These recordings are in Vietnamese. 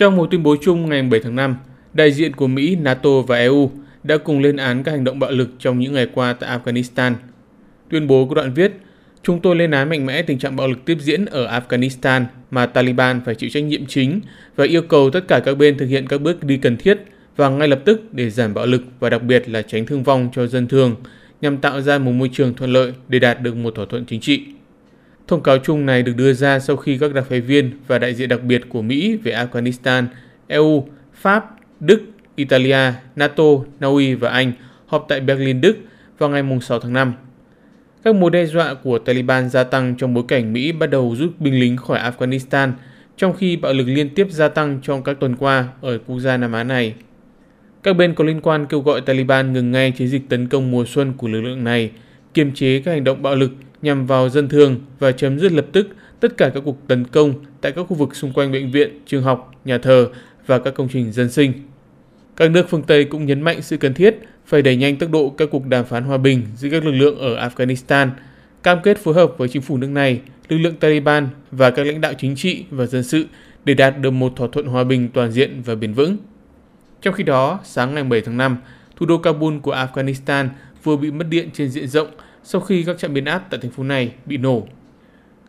Trong một tuyên bố chung ngày 7 tháng 5, đại diện của Mỹ, NATO và EU đã cùng lên án các hành động bạo lực trong những ngày qua tại Afghanistan. Tuyên bố có đoạn viết, Chúng tôi lên án mạnh mẽ tình trạng bạo lực tiếp diễn ở Afghanistan mà Taliban phải chịu trách nhiệm chính và yêu cầu tất cả các bên thực hiện các bước đi cần thiết và ngay lập tức để giảm bạo lực và đặc biệt là tránh thương vong cho dân thường nhằm tạo ra một môi trường thuận lợi để đạt được một thỏa thuận chính trị. Thông cáo chung này được đưa ra sau khi các đặc phái viên và đại diện đặc biệt của Mỹ về Afghanistan, EU, Pháp, Đức, Italia, NATO, Na Uy và Anh họp tại Berlin, Đức vào ngày 6 tháng 5. Các mối đe dọa của Taliban gia tăng trong bối cảnh Mỹ bắt đầu rút binh lính khỏi Afghanistan, trong khi bạo lực liên tiếp gia tăng trong các tuần qua ở quốc gia Nam Á này. Các bên có liên quan kêu gọi Taliban ngừng ngay chiến dịch tấn công mùa xuân của lực lượng này, kiềm chế các hành động bạo lực nhằm vào dân thường và chấm dứt lập tức tất cả các cuộc tấn công tại các khu vực xung quanh bệnh viện, trường học, nhà thờ và các công trình dân sinh. Các nước phương Tây cũng nhấn mạnh sự cần thiết phải đẩy nhanh tốc độ các cuộc đàm phán hòa bình giữa các lực lượng ở Afghanistan, cam kết phối hợp với chính phủ nước này, lực lượng Taliban và các lãnh đạo chính trị và dân sự để đạt được một thỏa thuận hòa bình toàn diện và bền vững. Trong khi đó, sáng ngày 7 tháng 5, thủ đô Kabul của Afghanistan vừa bị mất điện trên diện rộng sau khi các trạm biến áp tại thành phố này bị nổ.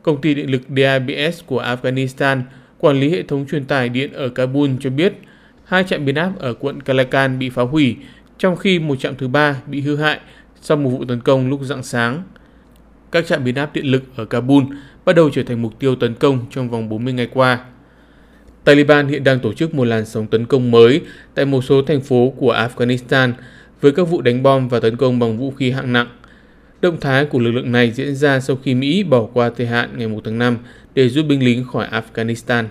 Công ty điện lực DIBS của Afghanistan quản lý hệ thống truyền tải điện ở Kabul cho biết hai trạm biến áp ở quận Kalakan bị phá hủy, trong khi một trạm thứ ba bị hư hại sau một vụ tấn công lúc rạng sáng. Các trạm biến áp điện lực ở Kabul bắt đầu trở thành mục tiêu tấn công trong vòng 40 ngày qua. Taliban hiện đang tổ chức một làn sóng tấn công mới tại một số thành phố của Afghanistan với các vụ đánh bom và tấn công bằng vũ khí hạng nặng. Động thái của lực lượng này diễn ra sau khi Mỹ bỏ qua thời hạn ngày 1 tháng 5 để rút binh lính khỏi Afghanistan.